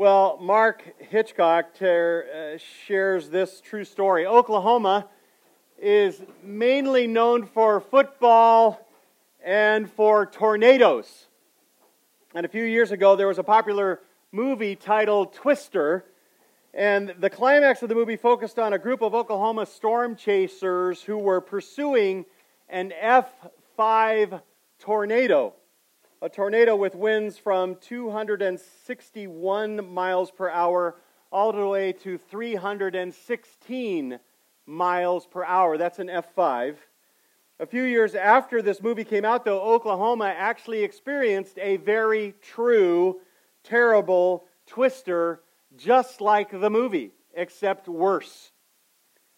Well, Mark Hitchcock ter- uh, shares this true story. Oklahoma is mainly known for football and for tornadoes. And a few years ago, there was a popular movie titled Twister. And the climax of the movie focused on a group of Oklahoma storm chasers who were pursuing an F5 tornado a tornado with winds from 261 miles per hour all the way to 316 miles per hour. That's an F5. A few years after this movie came out, though, Oklahoma actually experienced a very true, terrible twister, just like the movie, except worse.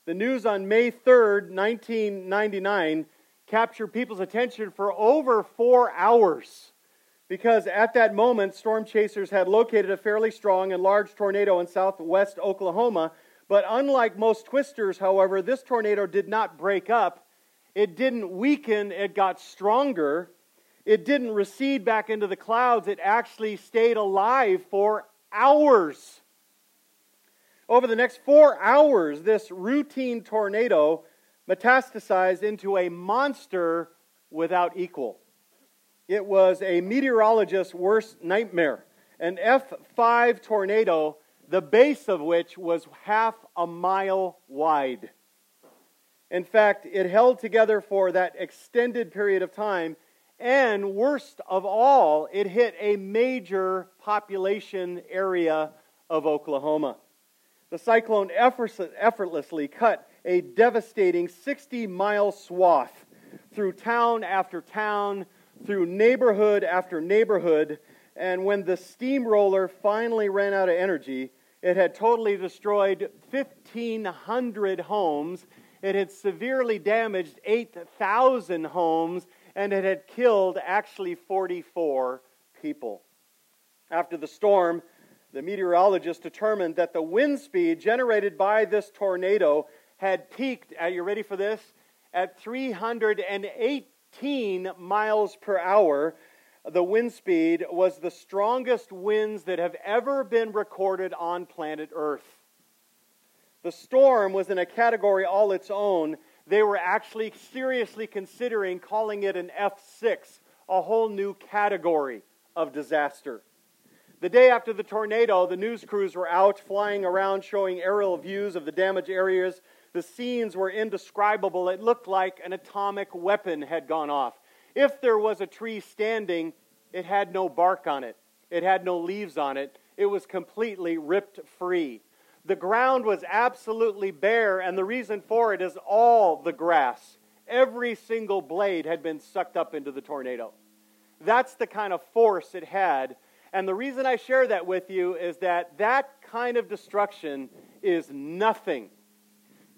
The news on May 3rd, 1999, captured people's attention for over four hours because at that moment, storm chasers had located a fairly strong and large tornado in southwest Oklahoma. But unlike most twisters, however, this tornado did not break up. It didn't weaken, it got stronger. It didn't recede back into the clouds, it actually stayed alive for hours. Over the next four hours, this routine tornado metastasized into a monster without equal. It was a meteorologist's worst nightmare. An F5 tornado, the base of which was half a mile wide. In fact, it held together for that extended period of time, and worst of all, it hit a major population area of Oklahoma. The cyclone effortlessly cut a devastating 60 mile swath through town after town, through neighborhood after neighborhood. And when the steamroller finally ran out of energy, it had totally destroyed 1,500 homes. It had severely damaged 8,000 homes, and it had killed actually 44 people. After the storm, the meteorologist determined that the wind speed generated by this tornado had peaked, are you ready for this? At 318 miles per hour. The wind speed was the strongest winds that have ever been recorded on planet Earth. The storm was in a category all its own. They were actually seriously considering calling it an F6, a whole new category of disaster. The day after the tornado, the news crews were out flying around showing aerial views of the damaged areas the scenes were indescribable. It looked like an atomic weapon had gone off. If there was a tree standing, it had no bark on it, it had no leaves on it. It was completely ripped free. The ground was absolutely bare, and the reason for it is all the grass, every single blade had been sucked up into the tornado. That's the kind of force it had. And the reason I share that with you is that that kind of destruction is nothing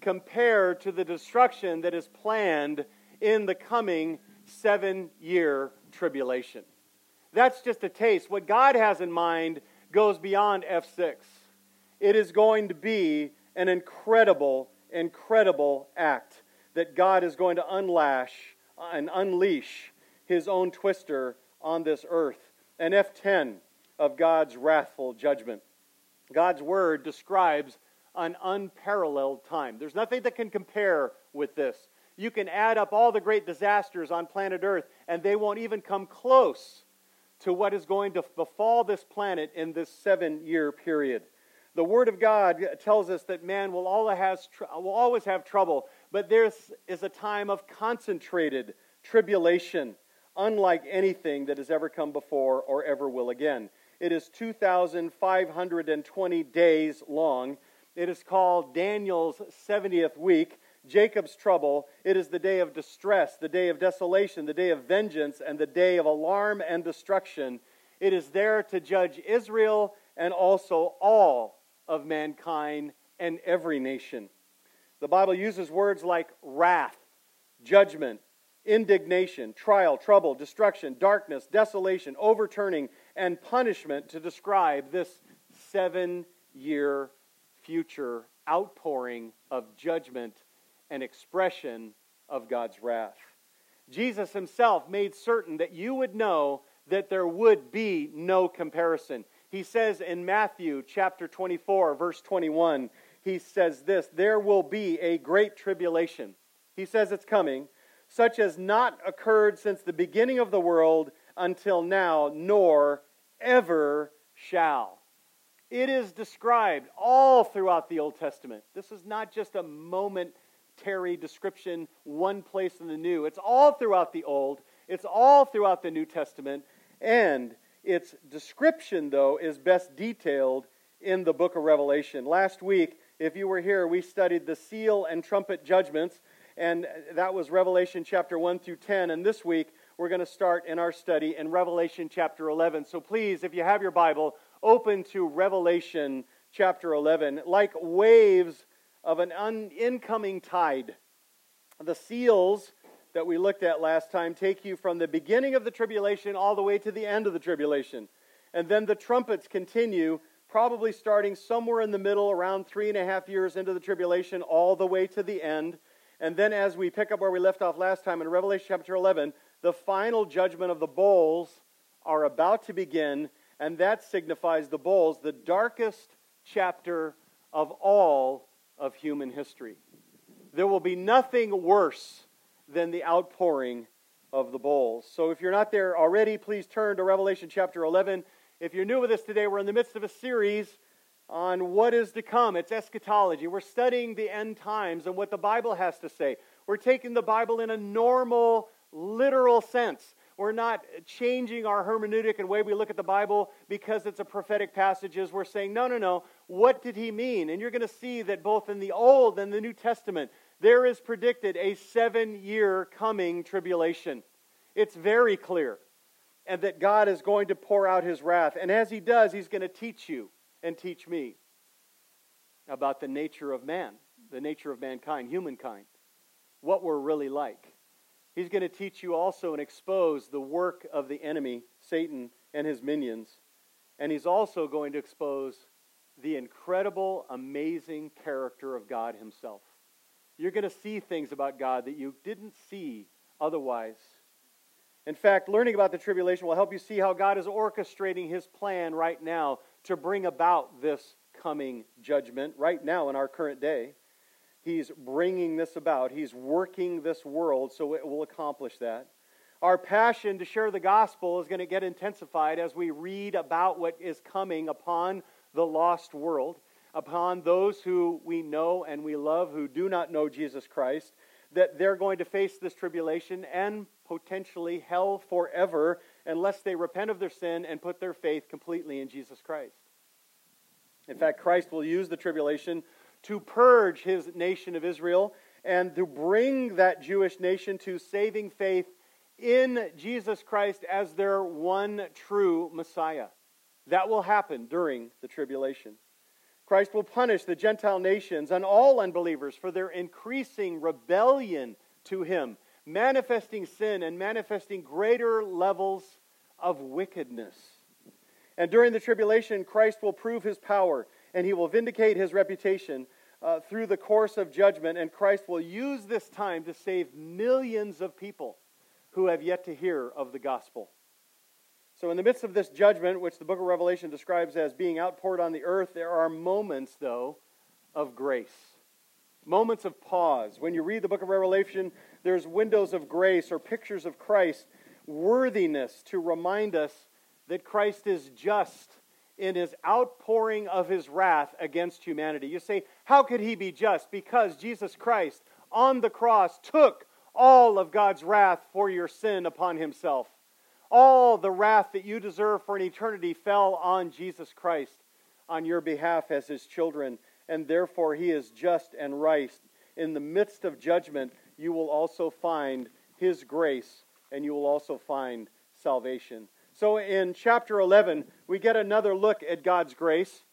compared to the destruction that is planned in the coming seven year tribulation. That's just a taste. What God has in mind goes beyond F6. It is going to be an incredible, incredible act that God is going to unlash and unleash his own twister on this earth. An F10 of God's wrathful judgment. God's word describes an unparalleled time. There's nothing that can compare with this. You can add up all the great disasters on planet Earth, and they won't even come close to what is going to befall this planet in this seven year period. The Word of God tells us that man will always, has, will always have trouble, but this is a time of concentrated tribulation, unlike anything that has ever come before or ever will again. It is 2,520 days long it is called Daniel's 70th week, Jacob's trouble. It is the day of distress, the day of desolation, the day of vengeance, and the day of alarm and destruction. It is there to judge Israel and also all of mankind and every nation. The Bible uses words like wrath, judgment, indignation, trial, trouble, destruction, darkness, desolation, overturning, and punishment to describe this seven year future outpouring of judgment and expression of God's wrath. Jesus himself made certain that you would know that there would be no comparison. He says in Matthew chapter 24, verse 21, he says this There will be a great tribulation. He says it's coming, such as not occurred since the beginning of the world until now, nor ever shall. It is described all throughout the Old Testament. This is not just a momentary description, one place in the New. It's all throughout the Old, it's all throughout the New Testament, and its description, though, is best detailed in the book of Revelation. Last week, if you were here, we studied the seal and trumpet judgments, and that was Revelation chapter 1 through 10. And this week, we're going to start in our study in Revelation chapter 11. So please, if you have your Bible, open to Revelation chapter 11. Like waves of an un- incoming tide, the seals that we looked at last time take you from the beginning of the tribulation all the way to the end of the tribulation. And then the trumpets continue, probably starting somewhere in the middle, around three and a half years into the tribulation, all the way to the end. And then, as we pick up where we left off last time in Revelation chapter 11, the final judgment of the bowls are about to begin, and that signifies the bowls, the darkest chapter of all of human history. There will be nothing worse than the outpouring of the bowls. So if you're not there already, please turn to Revelation chapter 11. If you're new with us today, we're in the midst of a series on what is to come. It's eschatology. We're studying the end times and what the Bible has to say. We're taking the Bible in a normal literal sense. We're not changing our hermeneutic and way we look at the Bible because it's a prophetic passages. We're saying, no, no, no. What did he mean? And you're going to see that both in the Old and the New Testament, there is predicted a seven year coming tribulation. It's very clear. And that God is going to pour out his wrath. And as he does, he's going to teach you and teach me about the nature of man, the nature of mankind, humankind, what we're really like. He's going to teach you also and expose the work of the enemy, Satan, and his minions. And he's also going to expose the incredible, amazing character of God himself. You're going to see things about God that you didn't see otherwise. In fact, learning about the tribulation will help you see how God is orchestrating his plan right now to bring about this coming judgment right now in our current day. He's bringing this about. He's working this world so it will accomplish that. Our passion to share the gospel is going to get intensified as we read about what is coming upon the lost world, upon those who we know and we love who do not know Jesus Christ, that they're going to face this tribulation and potentially hell forever unless they repent of their sin and put their faith completely in Jesus Christ. In fact, Christ will use the tribulation to purge his nation of Israel and to bring that Jewish nation to saving faith in Jesus Christ as their one true Messiah. That will happen during the tribulation. Christ will punish the Gentile nations and all unbelievers for their increasing rebellion to him, manifesting sin and manifesting greater levels of wickedness. And during the tribulation, Christ will prove his power and he will vindicate his reputation uh, through the course of judgment, and Christ will use this time to save millions of people who have yet to hear of the gospel. So, in the midst of this judgment, which the book of Revelation describes as being outpoured on the earth, there are moments, though, of grace. Moments of pause. When you read the book of Revelation, there's windows of grace or pictures of Christ, worthiness to remind us that Christ is just in his outpouring of his wrath against humanity. You say, how could he be just? Because Jesus Christ on the cross took all of God's wrath for your sin upon himself. All the wrath that you deserve for an eternity fell on Jesus Christ on your behalf as his children, and therefore he is just and right. In the midst of judgment, you will also find his grace, and you will also find salvation. So in chapter 11, we get another look at God's grace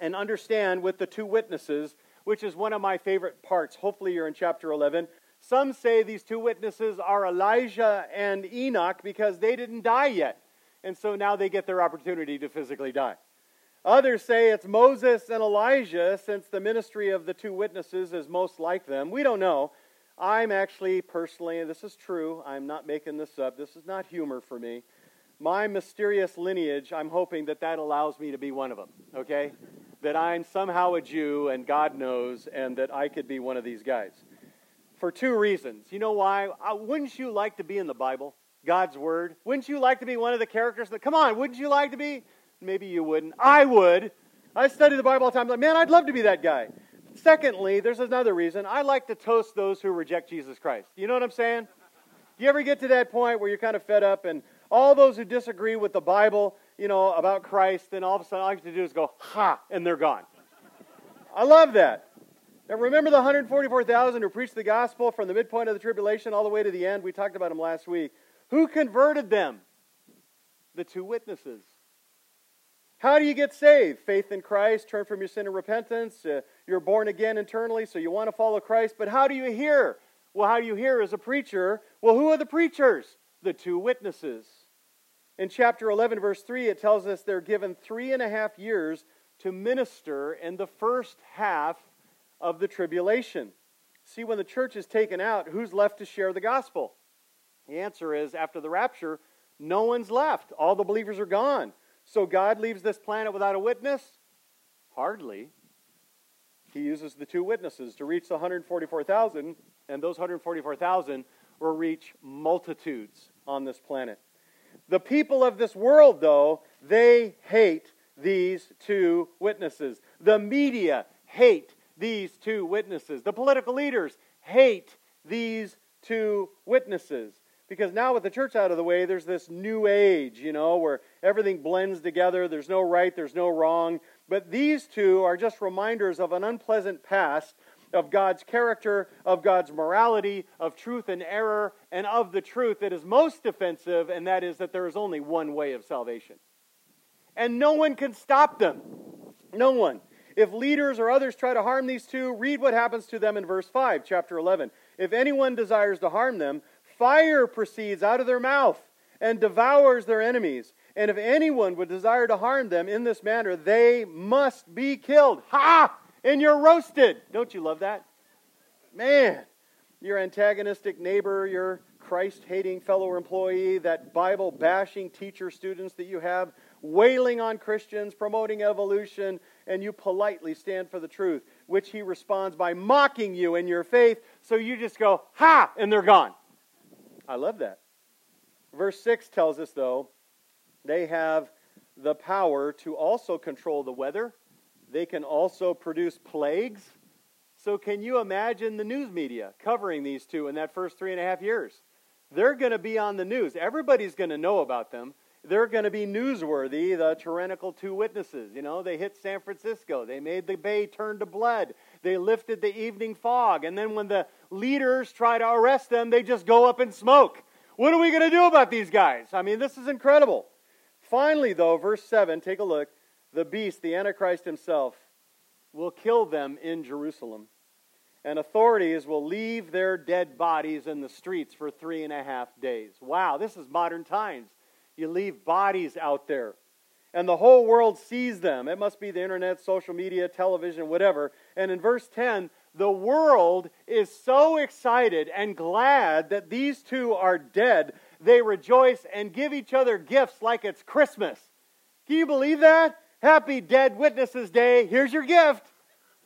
and understand with the two witnesses, which is one of my favorite parts. Hopefully, you're in chapter 11. Some say these two witnesses are Elijah and Enoch because they didn't die yet. And so now they get their opportunity to physically die. Others say it's Moses and Elijah since the ministry of the two witnesses is most like them. We don't know. I'm actually personally, and this is true, I'm not making this up. This is not humor for me. My mysterious lineage, I'm hoping that that allows me to be one of them, okay? that I'm somehow a Jew and God knows, and that I could be one of these guys. For two reasons. You know why? Uh, wouldn't you like to be in the Bible, God's Word? Wouldn't you like to be one of the characters that, come on, wouldn't you like to be? Maybe you wouldn't. I would. I study the Bible all the time. Like, man, I'd love to be that guy. Secondly, there's another reason. I like to toast those who reject Jesus Christ. You know what I'm saying? Do you ever get to that point where you're kind of fed up and all those who disagree with the Bible, you know, about Christ, then all of a sudden all I have to do is go, ha, and they're gone. I love that. Now remember the 144,000 who preached the gospel from the midpoint of the tribulation all the way to the end? We talked about them last week. Who converted them? The two witnesses. How do you get saved? Faith in Christ, turn from your sin and repentance. Uh, you're born again internally, so you want to follow Christ. But how do you hear? Well, how do you hear as a preacher? Well, who are the preachers? The two witnesses. In chapter 11, verse 3, it tells us they're given three and a half years to minister in the first half of the tribulation. See, when the church is taken out, who's left to share the gospel? The answer is after the rapture, no one's left. All the believers are gone. So God leaves this planet without a witness? Hardly. He uses the two witnesses to reach the 144,000, and those 144,000 will reach multitudes on this planet. The people of this world, though, they hate these two witnesses. The media hate these two witnesses. The political leaders hate these two witnesses. Because now, with the church out of the way, there's this new age, you know, where everything blends together. There's no right, there's no wrong. But these two are just reminders of an unpleasant past of God's character, of God's morality, of truth and error, and of the truth that is most offensive, and that is that there is only one way of salvation. And no one can stop them. No one. If leaders or others try to harm these two, read what happens to them in verse 5, chapter 11. If anyone desires to harm them, fire proceeds out of their mouth and devours their enemies. And if anyone would desire to harm them in this manner, they must be killed. Ha! and you're roasted. Don't you love that? Man, your antagonistic neighbor, your Christ hating fellow employee, that Bible bashing teacher students that you have, wailing on Christians, promoting evolution, and you politely stand for the truth, which he responds by mocking you in your faith, so you just go, ha, and they're gone. I love that. Verse 6 tells us, though, they have the power to also control the weather they can also produce plagues. So, can you imagine the news media covering these two in that first three and a half years? They're going to be on the news. Everybody's going to know about them. They're going to be newsworthy, the tyrannical two witnesses. You know, they hit San Francisco. They made the bay turn to blood. They lifted the evening fog. And then when the leaders try to arrest them, they just go up in smoke. What are we going to do about these guys? I mean, this is incredible. Finally, though, verse 7, take a look the beast, the Antichrist himself, will kill them in Jerusalem. And authorities will leave their dead bodies in the streets for three and a half days. Wow, this is modern times. You leave bodies out there. And the whole world sees them. It must be the internet, social media, television, whatever. And in verse 10, the world is so excited and glad that these two are dead, they rejoice and give each other gifts like it's Christmas. Can you believe that? Happy Dead Witnesses Day. Here's your gift.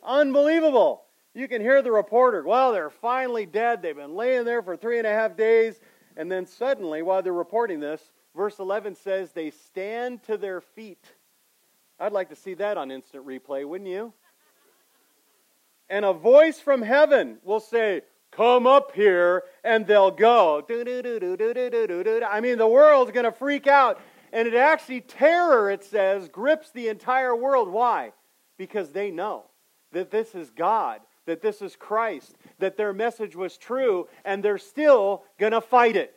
Unbelievable. You can hear the reporter. Well, they're finally dead. They've been laying there for three and a half days. And then suddenly, while they're reporting this, verse 11 says they stand to their feet. I'd like to see that on instant replay, wouldn't you? And a voice from heaven will say, Come up here, and they'll go. I mean, the world's going to freak out. And it actually, terror, it says, grips the entire world. Why? Because they know that this is God, that this is Christ, that their message was true, and they're still going to fight it.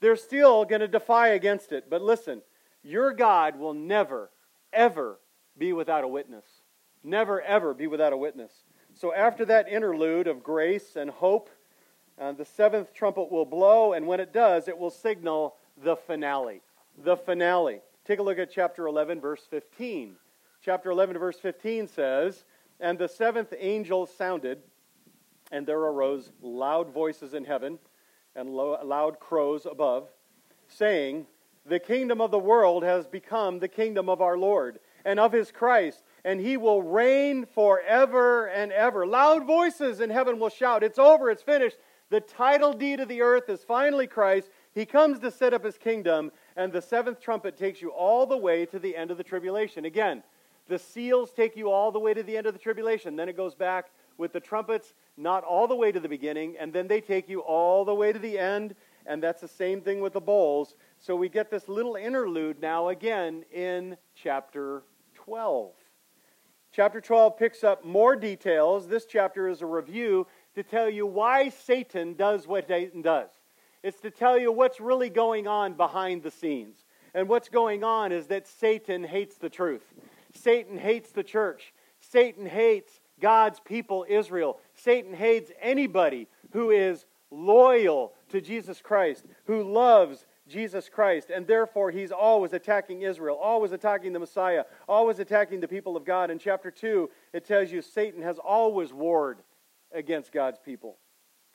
They're still going to defy against it. But listen, your God will never, ever be without a witness. Never, ever be without a witness. So after that interlude of grace and hope, uh, the seventh trumpet will blow, and when it does, it will signal the finale the finale. Take a look at chapter 11, verse 15. Chapter 11, verse 15 says, And the seventh angel sounded, and there arose loud voices in heaven and loud crows above, saying, the kingdom of the world has become the kingdom of our Lord and of his Christ, and he will reign forever and ever. Loud voices in heaven will shout, It's over, it's finished. The title deed of the earth is finally Christ. He comes to set up his kingdom, and the seventh trumpet takes you all the way to the end of the tribulation. Again, the seals take you all the way to the end of the tribulation. Then it goes back with the trumpets, not all the way to the beginning, and then they take you all the way to the end, and that's the same thing with the bowls. So we get this little interlude now again in chapter 12. Chapter 12 picks up more details. This chapter is a review to tell you why Satan does what Satan does. It's to tell you what's really going on behind the scenes. And what's going on is that Satan hates the truth. Satan hates the church. Satan hates God's people, Israel. Satan hates anybody who is loyal to Jesus Christ, who loves Jesus Christ, and therefore he's always attacking Israel, always attacking the Messiah, always attacking the people of God. In chapter 2, it tells you Satan has always warred against God's people.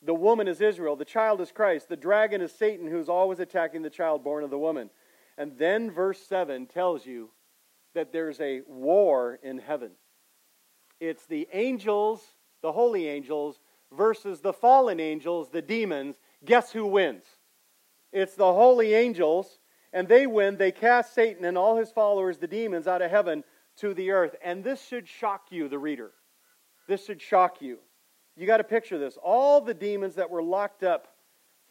The woman is Israel, the child is Christ, the dragon is Satan, who's always attacking the child born of the woman. And then verse 7 tells you that there's a war in heaven. It's the angels, the holy angels, versus the fallen angels, the demons. Guess who wins? It's the holy angels, and they win. They cast Satan and all his followers, the demons, out of heaven to the earth. And this should shock you, the reader. This should shock you. You got to picture this. All the demons that were locked up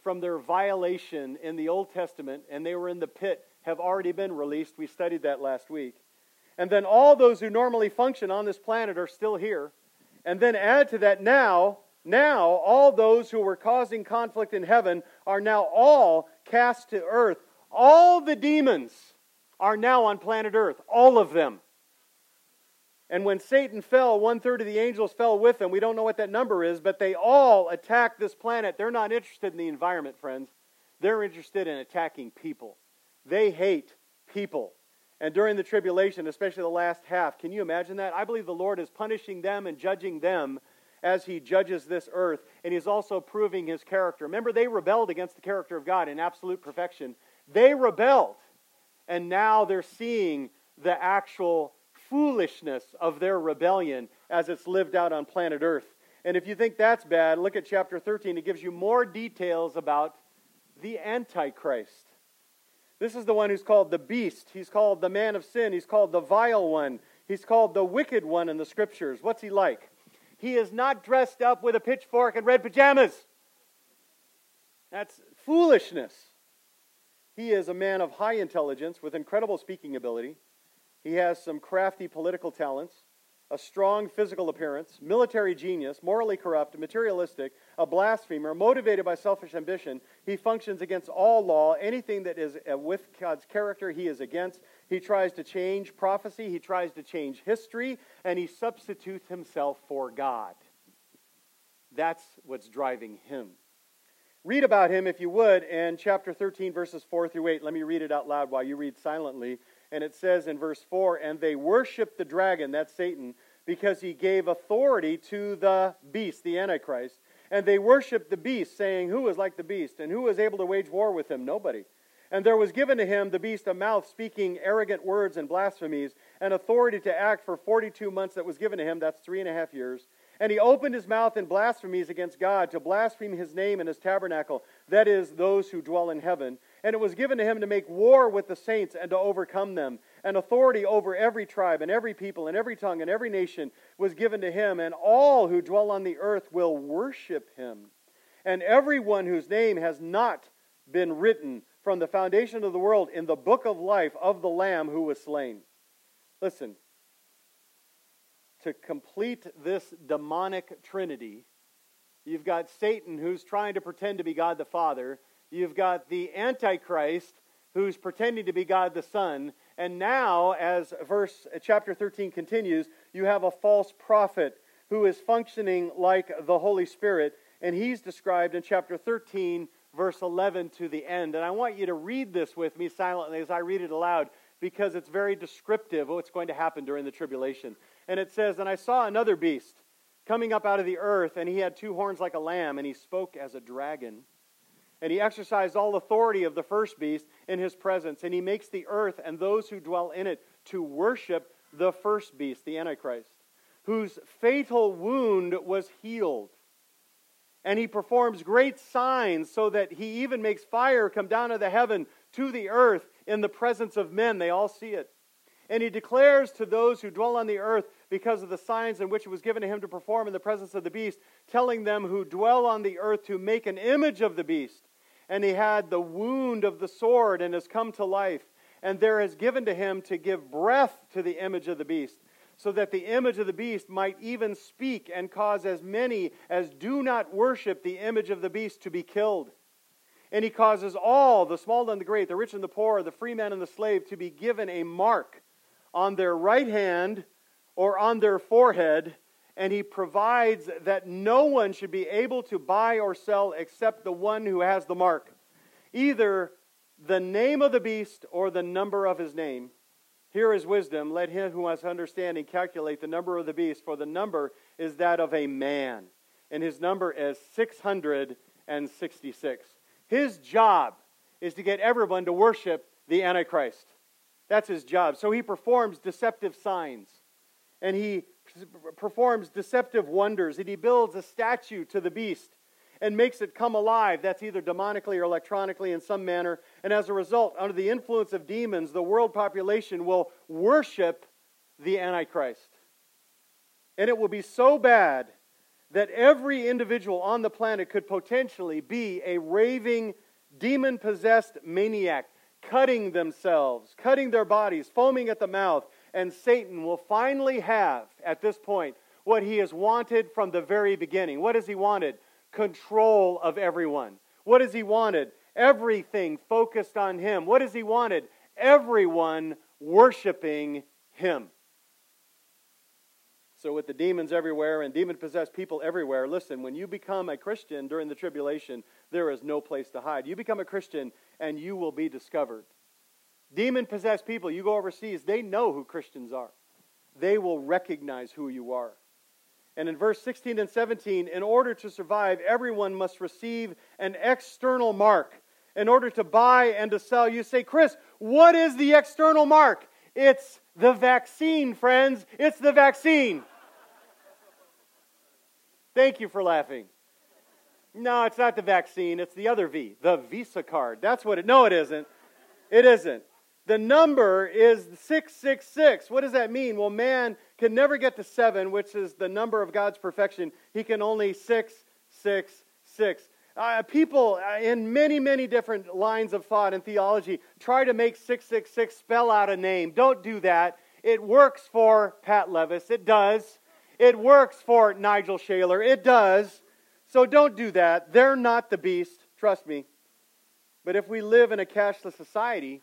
from their violation in the Old Testament, and they were in the pit, have already been released. We studied that last week. And then all those who normally function on this planet are still here. And then add to that now, now all those who were causing conflict in heaven are now all cast to earth. All the demons are now on planet earth, all of them. And when Satan fell, one third of the angels fell with him. We don't know what that number is, but they all attacked this planet. They're not interested in the environment, friends. They're interested in attacking people. They hate people. And during the tribulation, especially the last half, can you imagine that? I believe the Lord is punishing them and judging them as he judges this earth, and he's also proving his character. Remember, they rebelled against the character of God in absolute perfection. They rebelled, and now they're seeing the actual foolishness of their rebellion as it's lived out on planet Earth. And if you think that's bad, look at chapter 13. It gives you more details about the Antichrist. This is the one who's called the beast. He's called the man of sin. He's called the vile one. He's called the wicked one in the scriptures. What's he like? He is not dressed up with a pitchfork and red pajamas. That's foolishness. He is a man of high intelligence with incredible speaking ability. He has some crafty political talents a strong physical appearance, military genius, morally corrupt, materialistic, a blasphemer, motivated by selfish ambition. He functions against all law. Anything that is uh, with God's character, he is against. He tries to change prophecy, he tries to change history, and he substitutes himself for God. That's what's driving him. Read about him, if you would, in chapter 13, verses 4 through 8. Let me read it out loud while you read silently. And it says in verse 4 And they worshiped the dragon, that's Satan, because he gave authority to the beast, the Antichrist. And they worshiped the beast, saying, Who is like the beast? And who is able to wage war with him? Nobody. And there was given to him, the beast, a mouth speaking arrogant words and blasphemies, and authority to act for 42 months that was given to him. That's three and a half years. And he opened his mouth in blasphemies against God, to blaspheme his name and his tabernacle, that is, those who dwell in heaven. And it was given to him to make war with the saints and to overcome them. And authority over every tribe and every people and every tongue and every nation was given to him. And all who dwell on the earth will worship him. And everyone whose name has not been written from the foundation of the world in the book of life of the Lamb who was slain. Listen, to complete this demonic trinity, you've got Satan who's trying to pretend to be God the Father, you've got the Antichrist who's pretending to be God the Son, and now, as verse uh, chapter 13 continues, you have a false prophet who is functioning like the Holy Spirit, and he's described in chapter 13, verse 11 to the end. And I want you to read this with me silently as I read it aloud because it's very descriptive of what's going to happen during the tribulation. And it says, And I saw another beast coming up out of the earth, and he had two horns like a lamb, and he spoke as a dragon. And he exercised all authority of the first beast in his presence. And he makes the earth and those who dwell in it to worship the first beast, the Antichrist, whose fatal wound was healed. And he performs great signs so that he even makes fire come down of the heaven to the earth in the presence of men. They all see it. And he declares to those who dwell on the earth, because of the signs in which it was given to him to perform in the presence of the beast, telling them who dwell on the earth to make an image of the beast. And he had the wound of the sword and has come to life. And there is given to him to give breath to the image of the beast, so that the image of the beast might even speak and cause as many as do not worship the image of the beast to be killed. And he causes all, the small and the great, the rich and the poor, the free man and the slave, to be given a mark on their right hand or on their forehead. And he provides that no one should be able to buy or sell except the one who has the mark, either the name of the beast or the number of his name. Here is wisdom. Let him who has understanding calculate the number of the beast, for the number is that of a man, and his number is 666. His job is to get everyone to worship the Antichrist. That's his job. So he performs deceptive signs, and he performs deceptive wonders, and he builds a statue to the beast and makes it come alive. That's either demonically or electronically in some manner. And as a result, under the influence of demons, the world population will worship the Antichrist. And it will be so bad that every individual on the planet could potentially be a raving, demon possessed maniac, cutting themselves, cutting their bodies, foaming at the mouth. And Satan will finally have, at this point, what he has wanted from the very beginning. What has he wanted? Control of everyone. What has he wanted? Everything focused on him. What has he wanted? Everyone worshiping him. So, with the demons everywhere and demon possessed people everywhere, listen, when you become a Christian during the tribulation, there is no place to hide. You become a Christian and you will be discovered. Demon possessed people, you go overseas, they know who Christians are. They will recognize who you are. And in verse 16 and 17, in order to survive, everyone must receive an external mark in order to buy and to sell. You say, Chris, what is the external mark? It's the vaccine, friends. It's the vaccine. Thank you for laughing. No, it's not the vaccine. It's the other V, the Visa card. That's what it. No, it isn't. It isn't. The number is 666. What does that mean? Well, man can never get to seven, which is the number of God's perfection. He can only six, six, six. Uh, people uh, in many, many different lines of thought and theology try to make 666 spell out a name. Don't do that. It works for Pat Levis. It does. It works for Nigel Shaler. It does. So don't do that. They're not the beast. Trust me. But if we live in a cashless society,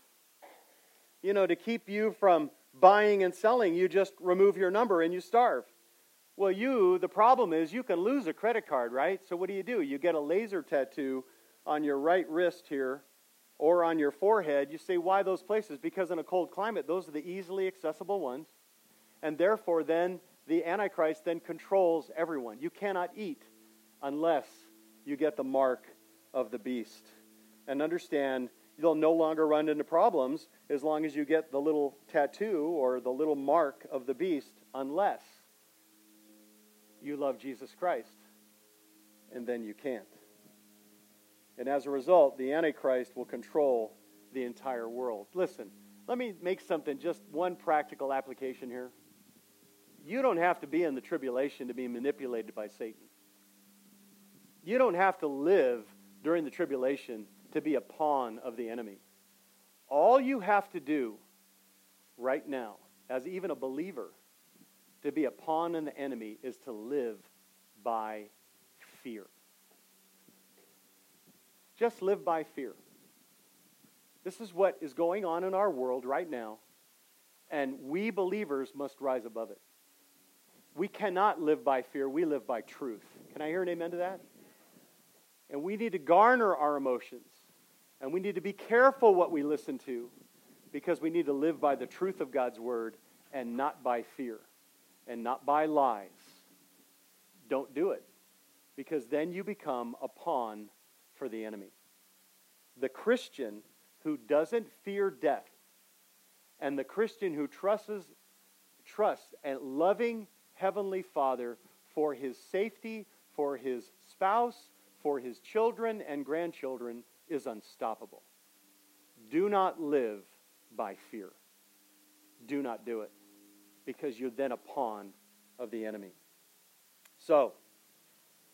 you know, to keep you from buying and selling, you just remove your number and you starve. Well, you, the problem is you can lose a credit card, right? So what do you do? You get a laser tattoo on your right wrist here or on your forehead. You say, why those places? Because in a cold climate, those are the easily accessible ones. And therefore, then the Antichrist then controls everyone. You cannot eat unless you get the mark of the beast. And understand, you'll no longer run into problems as long as you get the little tattoo or the little mark of the beast, unless you love Jesus Christ, and then you can't. And as a result, the Antichrist will control the entire world. Listen, let me make something, just one practical application here. You don't have to be in the tribulation to be manipulated by Satan. You don't have to live during the tribulation to be a pawn of the enemy. All you have to do right now, as even a believer, to be a pawn in the enemy is to live by fear. Just live by fear. This is what is going on in our world right now, and we believers must rise above it. We cannot live by fear, we live by truth. Can I hear an amen to that? And we need to garner our emotions, and we need to be careful what we listen to, because we need to live by the truth of God's word and not by fear and not by lies, don't do it. Because then you become a pawn for the enemy. the Christian who doesn't fear death and the Christian who trusts, trusts a loving Heavenly Father for his safety, for his spouse, for his children and grandchildren is unstoppable. Do not live by fear. Do not do it because you're then a pawn of the enemy. So,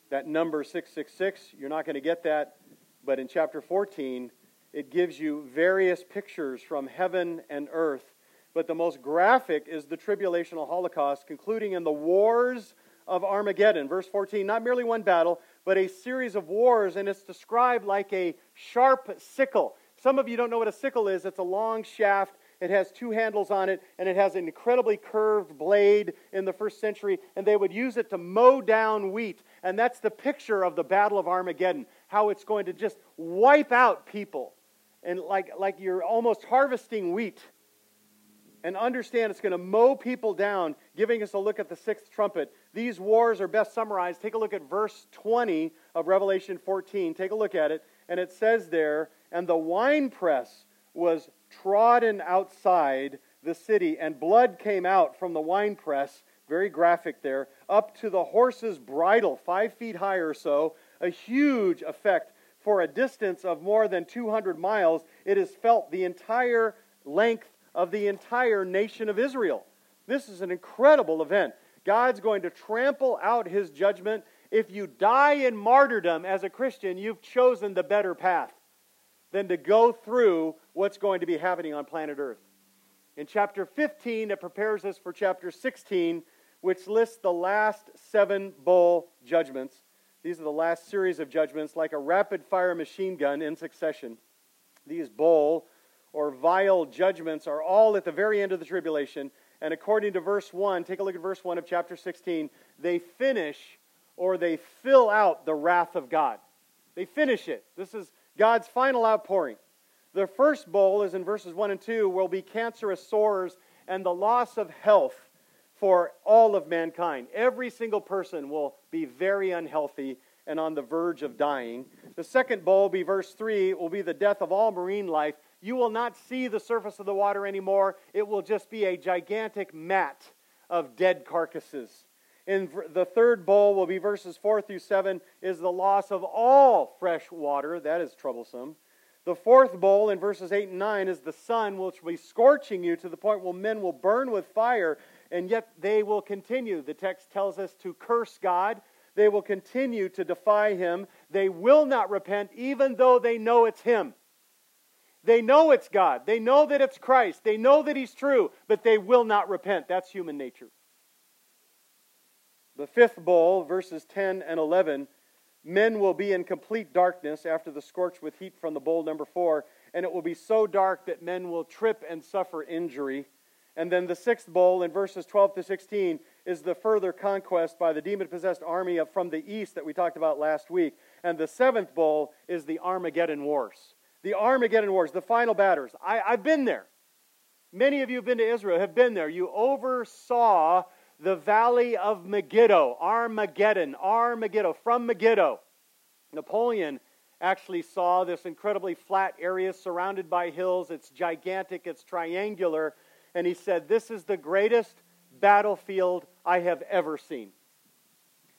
that number 666, you're not going to get that, but in chapter 14, it gives you various pictures from heaven and earth. But the most graphic is the tribulational Holocaust, concluding in the wars of Armageddon. Verse 14, not merely one battle, but a series of wars, and it's described like a sharp sickle. Some of you don't know what a sickle is. It's a long shaft it has two handles on it, and it has an incredibly curved blade in the first century, and they would use it to mow down wheat. And that's the picture of the Battle of Armageddon, how it's going to just wipe out people. And like, like you're almost harvesting wheat. And understand it's going to mow people down, giving us a look at the sixth trumpet. These wars are best summarized. Take a look at verse 20 of Revelation 14. Take a look at it. And it says there, and the winepress was trodden outside the city, and blood came out from the winepress, very graphic there, up to the horse's bridle, five feet high or so, a huge effect. For a distance of more than 200 miles, it is felt the entire length of the entire nation of Israel. This is an incredible event. God's going to trample out his judgment. If you die in martyrdom as a Christian, you've chosen the better path than to go through what's going to be happening on planet Earth. In chapter 15, it prepares us for chapter 16, which lists the last seven bowl judgments. These are the last series of judgments, like a rapid fire machine gun in succession. These bowl or vial judgments are all at the very end of the tribulation. And according to verse 1, take a look at verse 1 of chapter 16, they finish or they fill out the wrath of God. They finish it. This is God's final outpouring. The first bowl is in verses 1 and 2 will be cancerous sores and the loss of health for all of mankind. Every single person will be very unhealthy and on the verge of dying. The second bowl, be verse 3, will be the death of all marine life. You will not see the surface of the water anymore. It will just be a gigantic mat of dead carcasses. In the third bowl will be verses 4 through 7 is the loss of all fresh water. That is troublesome. The fourth bowl in verses 8 and 9 is the sun, which will be scorching you to the point where men will burn with fire, and yet they will continue. The text tells us to curse God. They will continue to defy Him. They will not repent, even though they know it's Him. They know it's God. They know that it's Christ. They know that He's true, but they will not repent. That's human nature. The fifth bowl, verses 10 and 11, men will be in complete darkness after the scorch with heat from the bowl number 4, and it will be so dark that men will trip and suffer injury. And then the sixth bowl, in verses 12 to 16, is the further conquest by the demon possessed army from the east that we talked about last week. And the seventh bowl is the Armageddon Wars. The Armageddon Wars, the final batters. I, I've been there. Many of you have been to Israel, have been there. You oversaw the valley of Megiddo, Armageddon, Armageddon, from Megiddo. Napoleon actually saw this incredibly flat area surrounded by hills. It's gigantic, it's triangular, and he said, This is the greatest battlefield I have ever seen.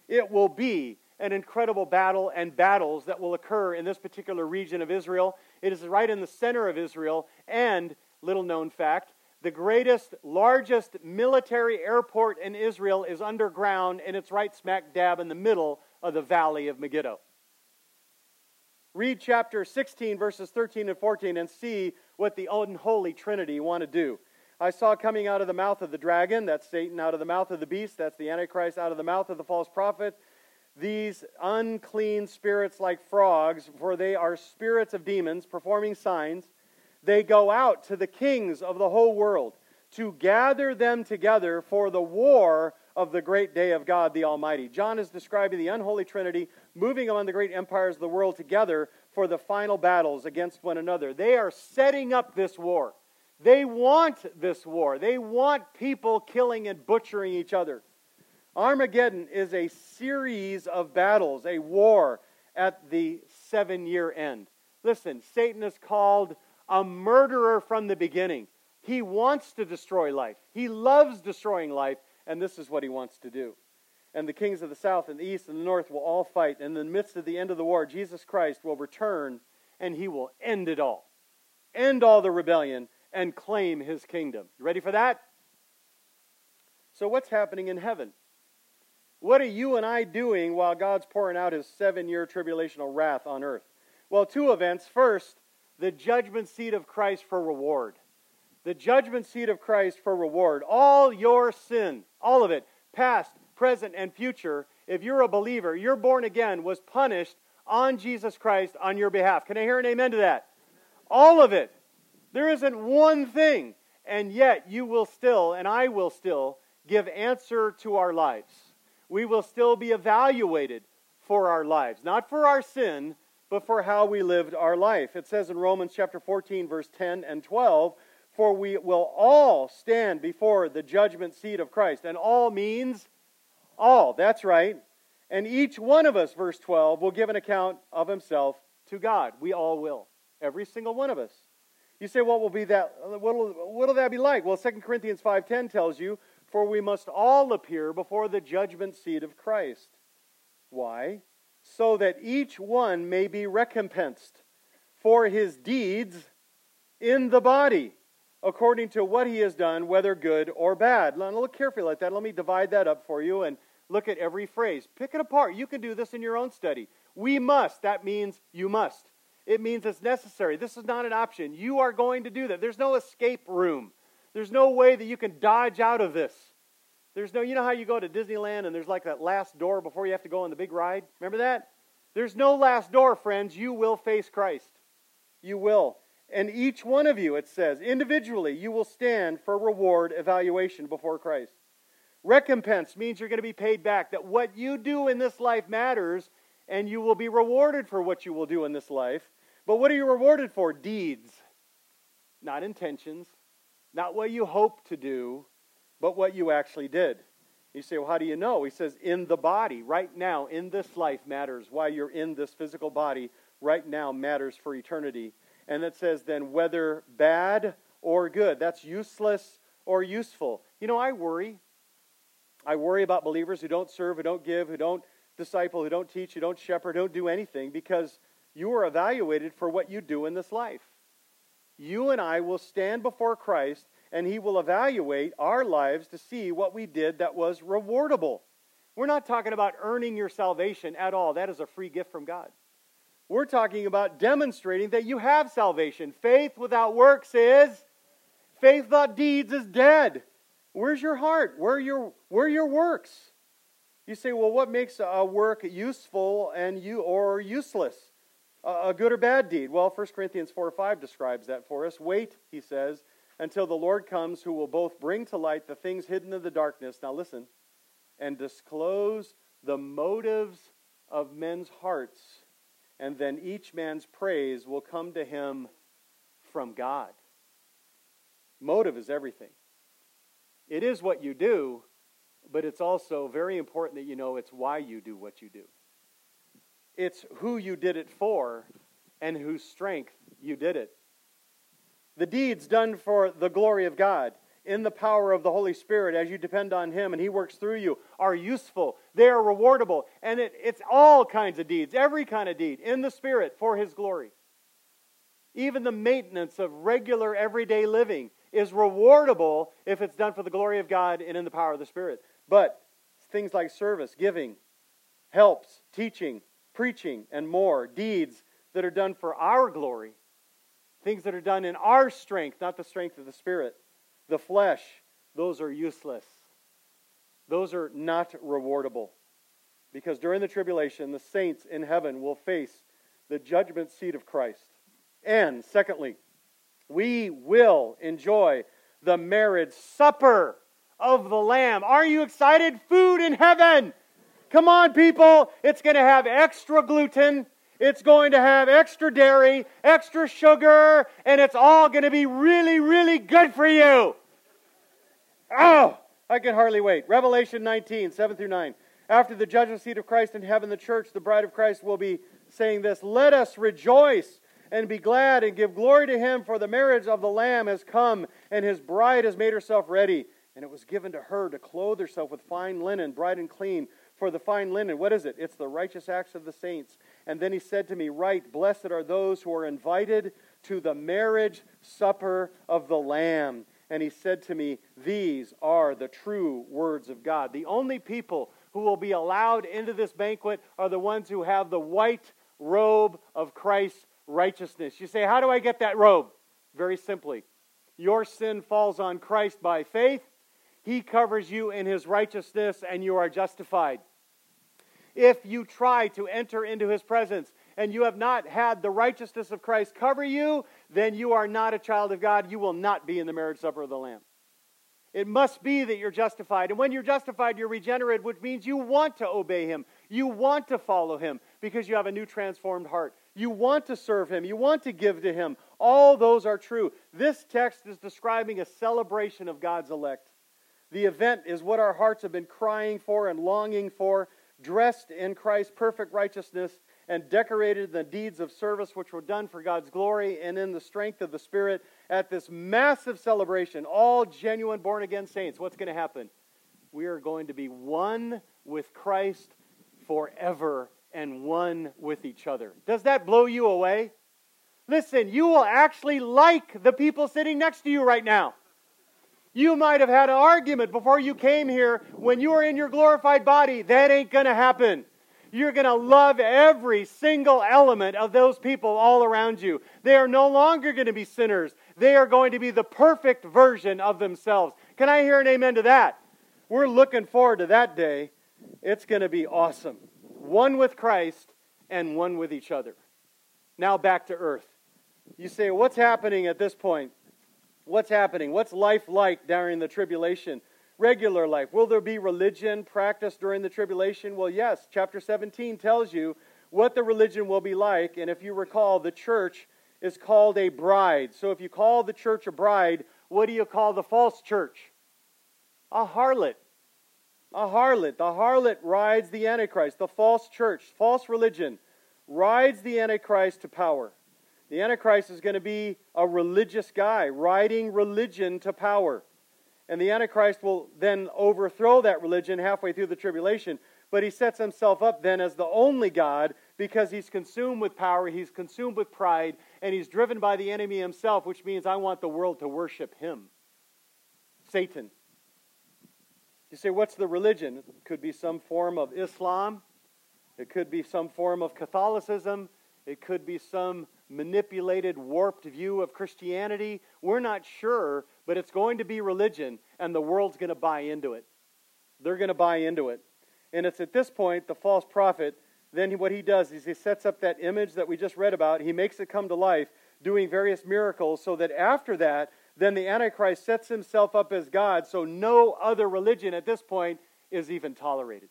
It will be an incredible battle and battles that will occur in this particular region of Israel. It is right in the center of Israel, and, little known fact, the greatest, largest military airport in Israel is underground, and it's right smack dab in the middle of the valley of Megiddo. Read chapter 16, verses 13 and 14, and see what the unholy Trinity want to do. I saw coming out of the mouth of the dragon, that's Satan, out of the mouth of the beast, that's the Antichrist, out of the mouth of the false prophet, these unclean spirits like frogs, for they are spirits of demons performing signs they go out to the kings of the whole world to gather them together for the war of the great day of God the Almighty. John is describing the unholy Trinity moving among the great empires of the world together for the final battles against one another. They are setting up this war. They want this war. They want people killing and butchering each other. Armageddon is a series of battles, a war at the seven year end. Listen, Satan is called a murderer from the beginning. He wants to destroy life, he loves destroying life, and this is what he wants to do. And the kings of the south and the east and the north will all fight. And in the midst of the end of the war, Jesus Christ will return and he will end it all. End all the rebellion and claim his kingdom. You ready for that? So, what's happening in heaven? What are you and I doing while God's pouring out his seven year tribulational wrath on earth? Well, two events. First, the judgment seat of Christ for reward. The judgment seat of Christ for reward. All your sin, all of it, past, present, and future, if you're a believer, you're born again, was punished on Jesus Christ on your behalf. Can I hear an amen to that? All of it. There isn't one thing. And yet, you will still, and I will still, give answer to our lives. We will still be evaluated for our lives, not for our sin, but for how we lived our life. It says in Romans chapter 14, verse 10 and 12, For we will all stand before the judgment seat of Christ. And all means all. That's right. And each one of us, verse 12, will give an account of himself to God. We all will. Every single one of us. You say, what will be that? What'll, that be like? Well, 2 Corinthians 5.10 tells you, For we must all appear before the judgment seat of Christ. Why? So that each one may be recompensed for his deeds in the body, according to what he has done, whether good or bad. Now, look carefully at that. Let me divide that up for you and Look at every phrase. Pick it apart. You can do this in your own study. We must. That means you must. It means it's necessary. This is not an option. You are going to do that. There's no escape room. There's no way that you can dodge out of this. There's no, you know how you go to Disneyland and there's like that last door before you have to go on the big ride? Remember that? There's no last door, friends. You will face Christ. You will. And each one of you, it says, individually, you will stand for reward evaluation before Christ. Recompense means you're going to be paid back, that what you do in this life matters, and you will be rewarded for what you will do in this life. But what are you rewarded for? Deeds, not intentions, not what you hope to do, but what you actually did. You say, well, how do you know? He says, in the body, right now, in this life matters. Why you're in this physical body right now matters for eternity. And it says, then, whether bad or good. That's useless or useful. You know, I worry I worry about believers who don't serve, who don't give, who don't disciple, who don't teach, who don't shepherd, who don't do anything because you are evaluated for what you do in this life. You and I will stand before Christ and he will evaluate our lives to see what we did that was rewardable. We're not talking about earning your salvation at all. That is a free gift from God. We're talking about demonstrating that you have salvation. Faith without works is faith without deeds is dead. Where's your heart? Where are your, where are your works? You say, well, what makes a work useful and you or useless? A, good or bad deed? Well, 1 Corinthians 4 or 5 describes that for us. Wait, he says, until the Lord comes, who will both bring to light the things hidden in the darkness. Now listen, and disclose the motives of men's hearts. And then each man's praise will come to him from God. Motive is everything. It is what you do, but it's also very important that you know it's why you do what you do. It's who you did it for and whose strength you did it. The deeds done for the glory of God in the power of the Holy Spirit as you depend on Him and He works through you are useful. They are rewardable. And it, it's all kinds of deeds, every kind of deed in the Spirit for His glory. Even the maintenance of regular everyday living is rewardable if it's done for the glory of God and in the power of the Spirit. But things like service, giving, helps, teaching, preaching, and more, deeds that are done for our glory, things that are done in our strength, not the strength of the Spirit, the flesh, those are useless. Those are not rewardable. Because during the tribulation, the saints in heaven will face the judgment seat of Christ. And secondly, we will enjoy the marriage supper of the Lamb. Are you excited? Food in heaven. Come on, people. It's going to have extra gluten. It's going to have extra dairy, extra sugar, and it's all going to be really, really good for you. Oh, I can hardly wait. Revelation 19, 7 through 9. After the judgment seat of Christ in heaven, the church, the bride of Christ, will be saying this Let us rejoice and be glad and give glory to him, for the marriage of the Lamb has come, and his bride has made herself ready. And it was given to her to clothe herself with fine linen, bright and clean. For the fine linen, what is it? It's the righteous acts of the saints. And then he said to me, Right, blessed are those who are invited to the marriage supper of the Lamb. And he said to me, These are the true words of God. The only people who will be allowed into this banquet are the ones who have the white robe of Christ's righteousness. You say, How do I get that robe? Very simply. Your sin falls on Christ by faith. He covers you in his righteousness, and you are justified. If you try to enter into his presence and you have not had the righteousness of Christ cover you, then you are not a child of God. You will not be in the marriage supper of the Lamb. It must be that you're justified. And when you're justified, you're regenerated, which means you want to obey him. You want to follow him because you have a new transformed heart. You want to serve him. You want to give to him. All those are true. This text is describing a celebration of God's elect. The event is what our hearts have been crying for and longing for, dressed in Christ's perfect righteousness and decorated in the deeds of service which were done for God's glory and in the strength of the Spirit at this massive celebration. All genuine born again saints. What's going to happen? We are going to be one with Christ forever and one with each other. Does that blow you away? Listen, you will actually like the people sitting next to you right now. You might have had an argument before you came here when you were in your glorified body. That ain't going to happen. You're going to love every single element of those people all around you. They are no longer going to be sinners. They are going to be the perfect version of themselves. Can I hear an amen to that? We're looking forward to that day. It's going to be awesome. One with Christ and one with each other. Now back to earth. You say, what's happening at this point? What's happening? What's life like during the tribulation? regular life. Will there be religion practiced during the tribulation? Well, yes. Chapter 17 tells you what the religion will be like. And if you recall, the church is called a bride. So if you call the church a bride, what do you call the false church? A harlot. A harlot. The harlot rides the Antichrist. The false church, false religion, rides the Antichrist to power. The Antichrist is going to be a religious guy, riding religion to power. And the Antichrist will then overthrow that religion halfway through the tribulation. But he sets himself up then as the only God because he's consumed with power, he's consumed with pride, and he's driven by the enemy himself, which means I want the world to worship him. Satan. You say, what's the religion? It could be some form of Islam, it could be some form of Catholicism, it could be some manipulated, warped view of Christianity. We're not sure, but it's going to be religion, and the world's going to buy into it. They're going to buy into it. And it's at this point, the false prophet, then what he does is he sets up that image that we just read about. He makes it come to life, doing various miracles, so that after that, then the Antichrist sets himself up as God, so no other religion at this point is even tolerated.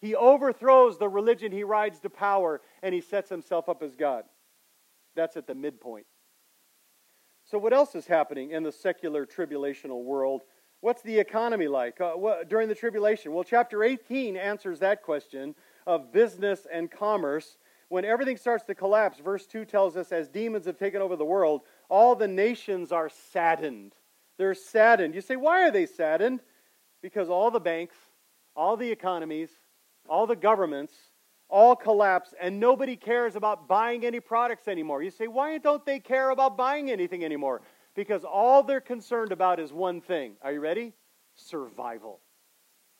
He overthrows the religion he rides to power, and he sets himself up as God. That's at the midpoint. So, what else is happening in the secular tribulational world? What's the economy like uh, what, during the tribulation? Well, chapter 18 answers that question of business and commerce. When everything starts to collapse, verse 2 tells us as demons have taken over the world, all the nations are saddened. They're saddened. You say, why are they saddened? Because all the banks, all the economies, all the governments all collapse and nobody cares about buying any products anymore. You say, why don't they care about buying anything anymore? Because all they're concerned about is one thing. Are you ready? Survival.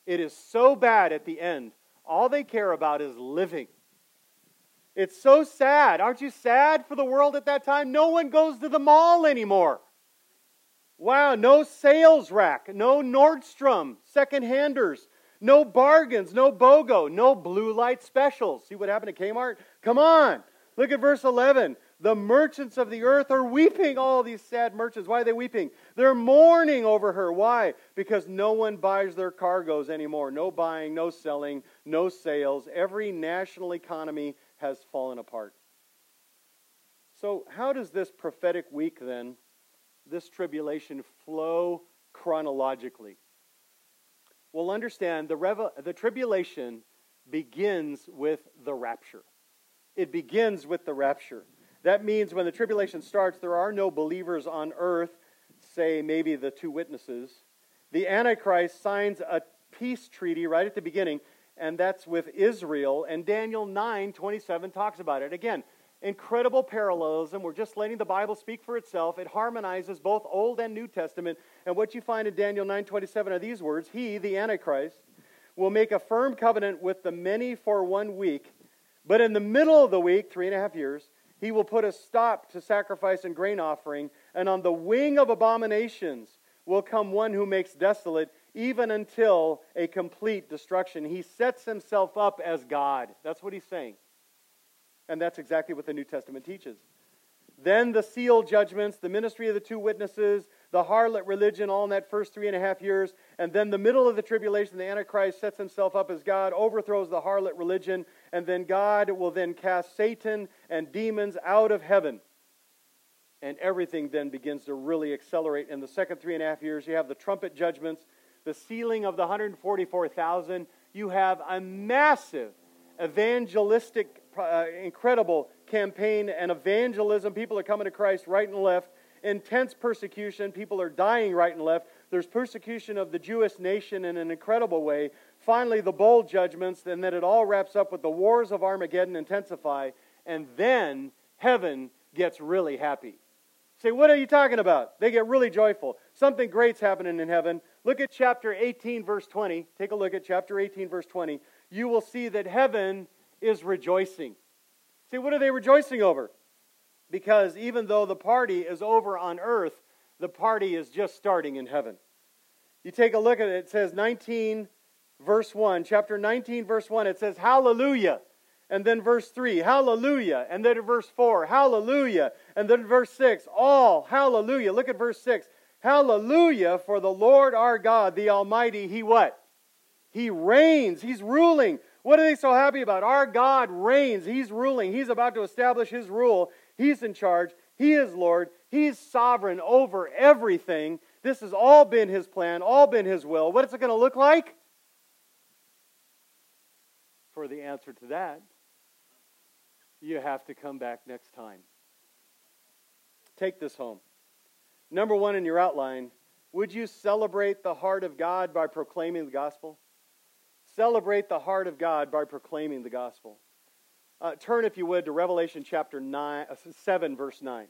It is so bad at the end. All they care about is living. It's so sad. Aren't you sad for the world at that time? No one goes to the mall anymore. Wow, no sales rack, no Nordstrom, second handers, no bargains, no BOGO, no blue light specials. See what happened at Kmart? Come on. Look at verse 11. The merchants of the earth are weeping. All these sad merchants. Why are they weeping? They're mourning over her. Why? Because no one buys their cargoes anymore. No buying, no selling, no sales. Every national economy has fallen apart. So, how does this prophetic week then, this tribulation, flow chronologically? Well, understand the, revel- the tribulation begins with the rapture. It begins with the rapture. That means when the tribulation starts, there are no believers on earth, say maybe the two witnesses. The Antichrist signs a peace treaty right at the beginning, and that's with Israel. And Daniel 9 27 talks about it. Again, incredible parallelism. We're just letting the Bible speak for itself. It harmonizes both Old and New Testament. And what you find in Daniel 9 27 are these words He, the Antichrist, will make a firm covenant with the many for one week, but in the middle of the week, three and a half years, he will put a stop to sacrifice and grain offering, and on the wing of abominations will come one who makes desolate, even until a complete destruction. He sets himself up as God. That's what he's saying. And that's exactly what the New Testament teaches. Then the seal judgments, the ministry of the two witnesses, the harlot religion, all in that first three and a half years. And then the middle of the tribulation, the Antichrist sets himself up as God, overthrows the harlot religion, and then God will then cast Satan and demons out of heaven. And everything then begins to really accelerate. In the second three and a half years, you have the trumpet judgments, the sealing of the 144,000. You have a massive evangelistic, uh, incredible campaign and evangelism. People are coming to Christ right and left. Intense persecution. People are dying right and left. There's persecution of the Jewish nation in an incredible way. Finally, the bowl judgments, and then it all wraps up with the wars of Armageddon intensify, and then heaven gets really happy. Say, what are you talking about? They get really joyful. Something great's happening in heaven. Look at chapter 18, verse 20. Take a look at chapter 18, verse 20. You will see that heaven is rejoicing. See, what are they rejoicing over? Because even though the party is over on earth, the party is just starting in heaven. You take a look at it, it says 19, verse 1, chapter 19, verse 1, it says, Hallelujah. And then verse 3, Hallelujah. And then verse 4, Hallelujah. And then verse 6, All, Hallelujah. Look at verse 6. Hallelujah for the Lord our God, the Almighty. He what? He reigns. He's ruling. What are they so happy about? Our God reigns. He's ruling. He's about to establish His rule. He's in charge. He is Lord. He's sovereign over everything. This has all been His plan, all been His will. What is it going to look like? For the answer to that, you have to come back next time. Take this home. Number one in your outline would you celebrate the heart of God by proclaiming the gospel? Celebrate the heart of God by proclaiming the gospel. Uh, turn, if you would, to Revelation chapter nine, uh, 7, verse 9.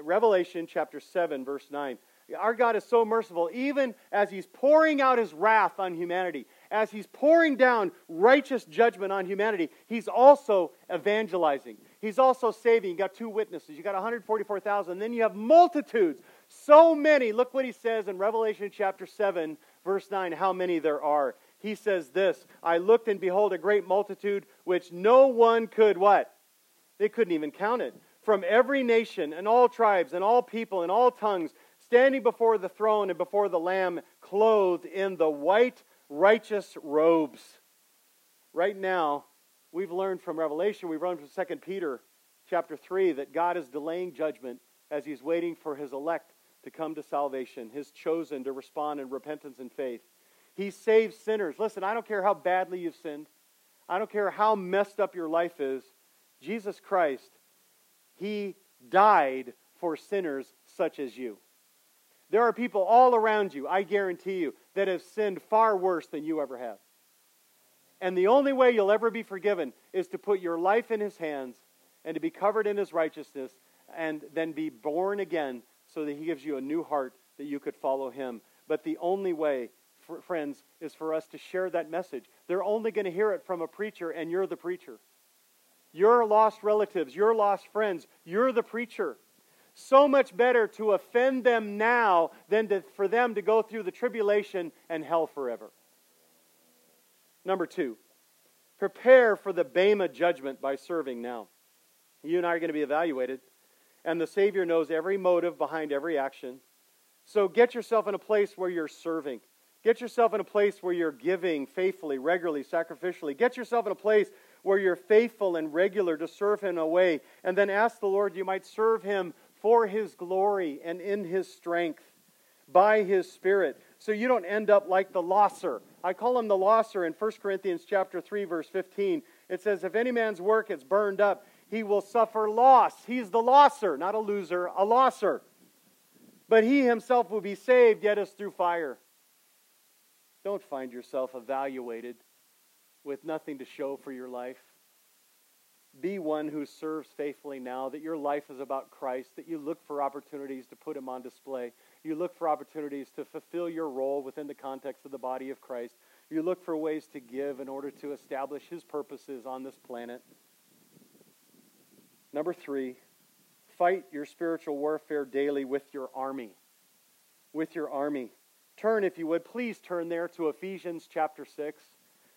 Revelation chapter 7, verse 9. Our God is so merciful, even as He's pouring out His wrath on humanity, as He's pouring down righteous judgment on humanity, He's also evangelizing. He's also saving. You got two witnesses. You got 144,000. Then you have multitudes. So many. Look what He says in Revelation chapter 7, verse 9, how many there are. He says this I looked and behold a great multitude which no one could what? They couldn't even count it. From every nation and all tribes and all people and all tongues standing before the throne and before the Lamb, clothed in the white, righteous robes. Right now, we've learned from Revelation, we've learned from 2 Peter chapter 3 that God is delaying judgment as he's waiting for his elect to come to salvation, his chosen to respond in repentance and faith. He saves sinners. Listen, I don't care how badly you've sinned. I don't care how messed up your life is. Jesus Christ, He died for sinners such as you. There are people all around you, I guarantee you, that have sinned far worse than you ever have. And the only way you'll ever be forgiven is to put your life in His hands and to be covered in His righteousness and then be born again so that He gives you a new heart that you could follow Him. But the only way, friends, is for us to share that message. They're only going to hear it from a preacher, and you're the preacher. Your lost relatives, your lost friends, you're the preacher so much better to offend them now than to, for them to go through the tribulation and hell forever. Number two, prepare for the Bema judgment by serving now. You and I are going to be evaluated, and the Savior knows every motive behind every action. So get yourself in a place where you're serving. Get yourself in a place where you're giving faithfully, regularly, sacrificially. Get yourself in a place where you're faithful and regular to serve Him away. And then ask the Lord you might serve Him for his glory and in his strength by his spirit so you don't end up like the losser i call him the losser in 1 corinthians chapter 3 verse 15 it says if any man's work is burned up he will suffer loss. He's the losser, not a loser, a losser. But he himself will be saved, yet as through fire. Don't find yourself evaluated with nothing to show for your life. Be one who serves faithfully now, that your life is about Christ, that you look for opportunities to put him on display. You look for opportunities to fulfill your role within the context of the body of Christ. You look for ways to give in order to establish his purposes on this planet. Number three, fight your spiritual warfare daily with your army. With your army. Turn, if you would, please turn there to Ephesians chapter 6.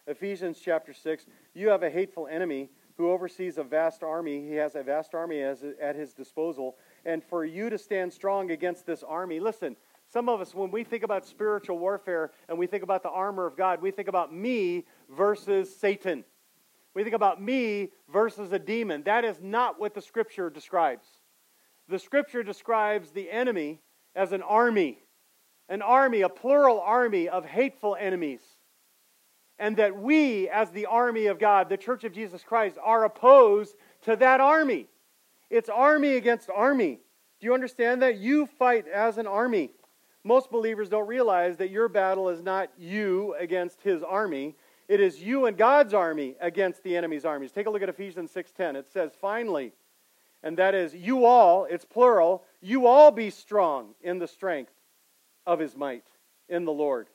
Ephesians chapter 6. You have a hateful enemy who oversees a vast army. He has a vast army as, at his disposal. And for you to stand strong against this army, listen, some of us, when we think about spiritual warfare and we think about the armor of God, we think about me versus Satan. We think about me versus a demon. That is not what the scripture describes. The scripture describes the enemy as an army, an army, a plural army of hateful enemies and that we, as the army of God, the church of Jesus Christ, are opposed to that army. It's army against army. Do you understand that? You fight as an army. Most believers don't realize that your battle is not you against his army. It is you and God's army against the enemy's armies. Take a look at Ephesians 6:10. It says, "Finally, and that is you all, it's plural, you all be strong in the strength of his might in the Lord."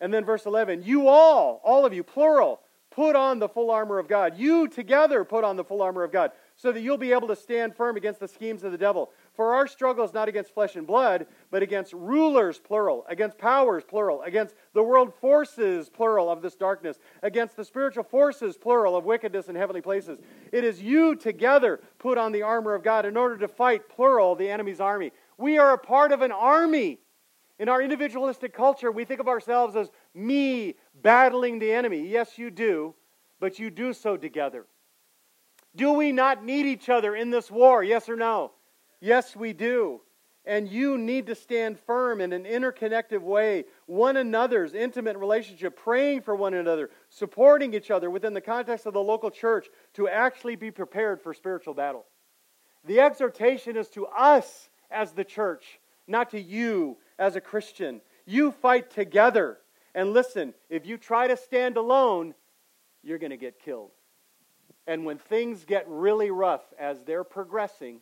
And then verse 11, you all, all of you, plural, put on the full armor of God. You together put on the full armor of God so that you'll be able to stand firm against the schemes of the devil. For our struggle is not against flesh and blood, but against rulers, plural, against powers, plural, against the world forces, plural, of this darkness, against the spiritual forces, plural, of wickedness in heavenly places. It is you together put on the armor of God in order to fight, plural, the enemy's army. We are a part of an army. In our individualistic culture, we think of ourselves as me battling the enemy. Yes, you do, but you do so together. Do we not need each other in this war? Yes or no? Yes, we do. And you need to stand firm in an interconnected way, one another's intimate relationship, praying for one another, supporting each other within the context of the local church to actually be prepared for spiritual battle. The exhortation is to us as the church, not to you as a Christian. You fight together. And listen, if you try to stand alone, you're going to get killed. And when things get really rough as they're progressing,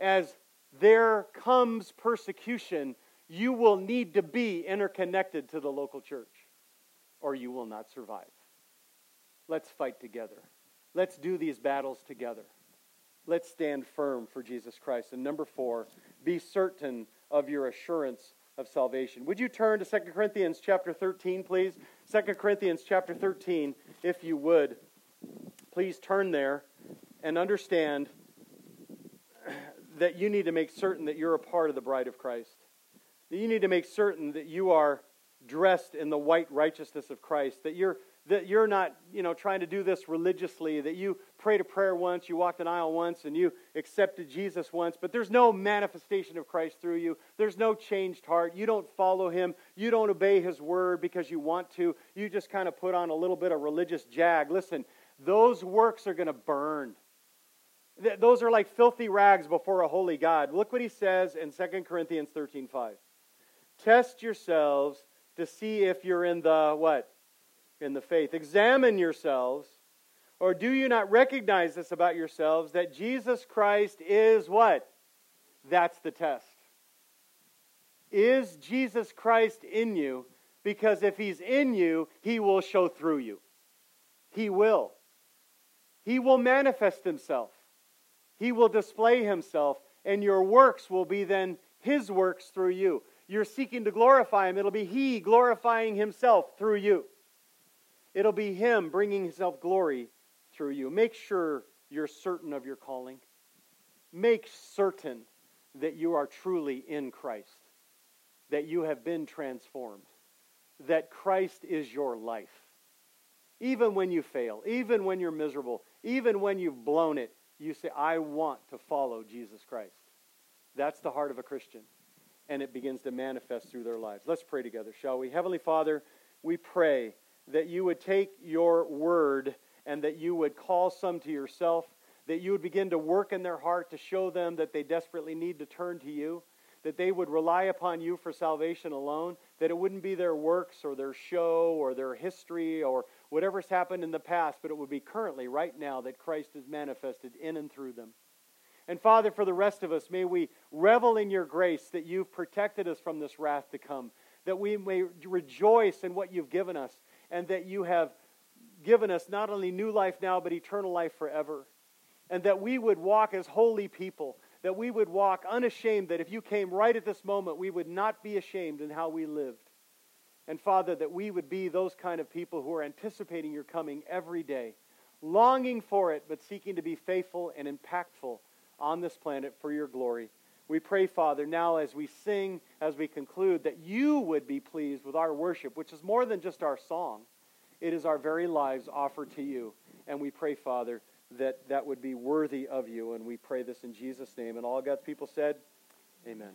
as there comes persecution, you will need to be interconnected to the local church, or you will not survive. Let's fight together. Let's do these battles together. Let's stand firm for Jesus Christ. And number four, be certain of your assurance of salvation. Would you turn to 2 Corinthians chapter 13, please? 2 Corinthians chapter 13, if you would. Please turn there and understand that you need to make certain that you're a part of the bride of Christ. That you need to make certain that you are dressed in the white righteousness of Christ, that you're that you're not, you know, trying to do this religiously, that you prayed a prayer once, you walked an aisle once, and you accepted Jesus once, but there's no manifestation of Christ through you. There's no changed heart. You don't follow him. You don't obey his word because you want to. You just kind of put on a little bit of religious jag. Listen, those works are going to burn. Those are like filthy rags before a holy God. Look what he says in 2 Corinthians 13:5. Test yourselves to see if you're in the what? In the faith. Examine yourselves. Or do you not recognize this about yourselves that Jesus Christ is what? That's the test. Is Jesus Christ in you? Because if he's in you, he will show through you. He will. He will manifest himself. He will display himself, and your works will be then his works through you. You're seeking to glorify him, it'll be he glorifying himself through you. It'll be Him bringing Himself glory through you. Make sure you're certain of your calling. Make certain that you are truly in Christ, that you have been transformed, that Christ is your life. Even when you fail, even when you're miserable, even when you've blown it, you say, I want to follow Jesus Christ. That's the heart of a Christian. And it begins to manifest through their lives. Let's pray together, shall we? Heavenly Father, we pray that you would take your word and that you would call some to yourself, that you would begin to work in their heart to show them that they desperately need to turn to you, that they would rely upon you for salvation alone, that it wouldn't be their works or their show or their history or whatever's happened in the past, but it would be currently, right now, that Christ is manifested in and through them. And Father, for the rest of us, may we revel in your grace that you've protected us from this wrath to come, that we may rejoice in what you've given us, and that you have given us not only new life now, but eternal life forever. And that we would walk as holy people, that we would walk unashamed, that if you came right at this moment, we would not be ashamed in how we lived. And Father, that we would be those kind of people who are anticipating your coming every day, longing for it, but seeking to be faithful and impactful on this planet for your glory. We pray, Father, now as we sing, as we conclude, that you would be pleased with our worship, which is more than just our song. It is our very lives offered to you. And we pray, Father, that that would be worthy of you. And we pray this in Jesus' name. And all God's people said, Amen.